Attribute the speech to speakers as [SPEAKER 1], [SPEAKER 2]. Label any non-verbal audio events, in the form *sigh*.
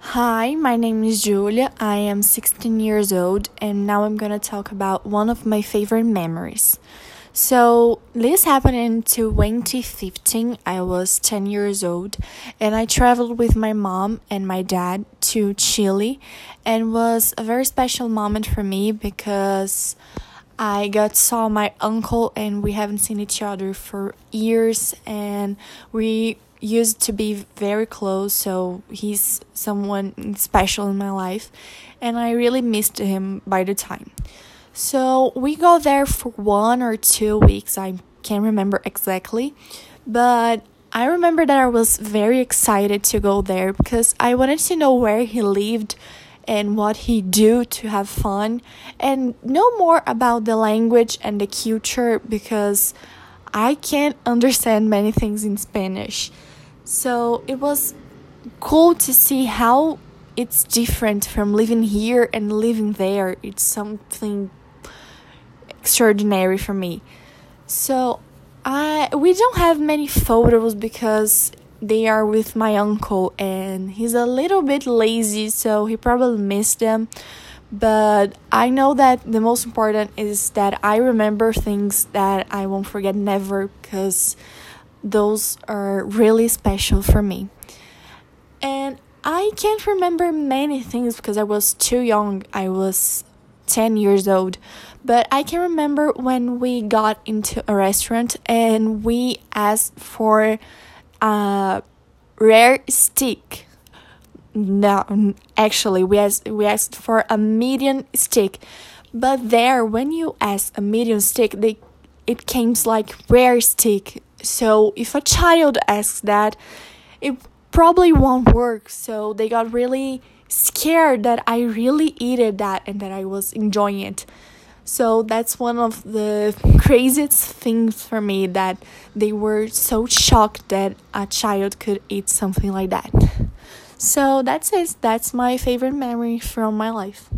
[SPEAKER 1] Hi, my name is Julia. I am 16 years old, and now I'm gonna talk about one of my favorite memories. So, this happened in 2015. I was 10 years old, and I traveled with my mom and my dad to Chile, and was a very special moment for me because I got saw my uncle, and we haven't seen each other for years, and we used to be very close, so he's someone special in my life, and I really missed him by the time. So we go there for one or two weeks, I can't remember exactly, but I remember that I was very excited to go there because I wanted to know where he lived and what he do to have fun and know more about the language and the culture because I can't *laughs* understand many things in Spanish. So it was cool to see how it's different from living here and living there. It's something extraordinary for me. So I we don't have many photos because they are with my uncle and he's a little bit lazy so he probably missed them but I know that the most important is that I remember things that I won't forget never because those are really special for me. And I can't remember many things because I was too young. I was 10 years old. But I can remember when we got into a restaurant and we asked for a rare steak. No, actually, we asked, we asked for a medium steak. But there, when you ask a medium steak, they it came like rare steak so if a child asks that, it probably won't work. So they got really scared that I really ate that and that I was enjoying it. So that's one of the craziest things for me that they were so shocked that a child could eat something like that. So that's it. That's my favorite memory from my life.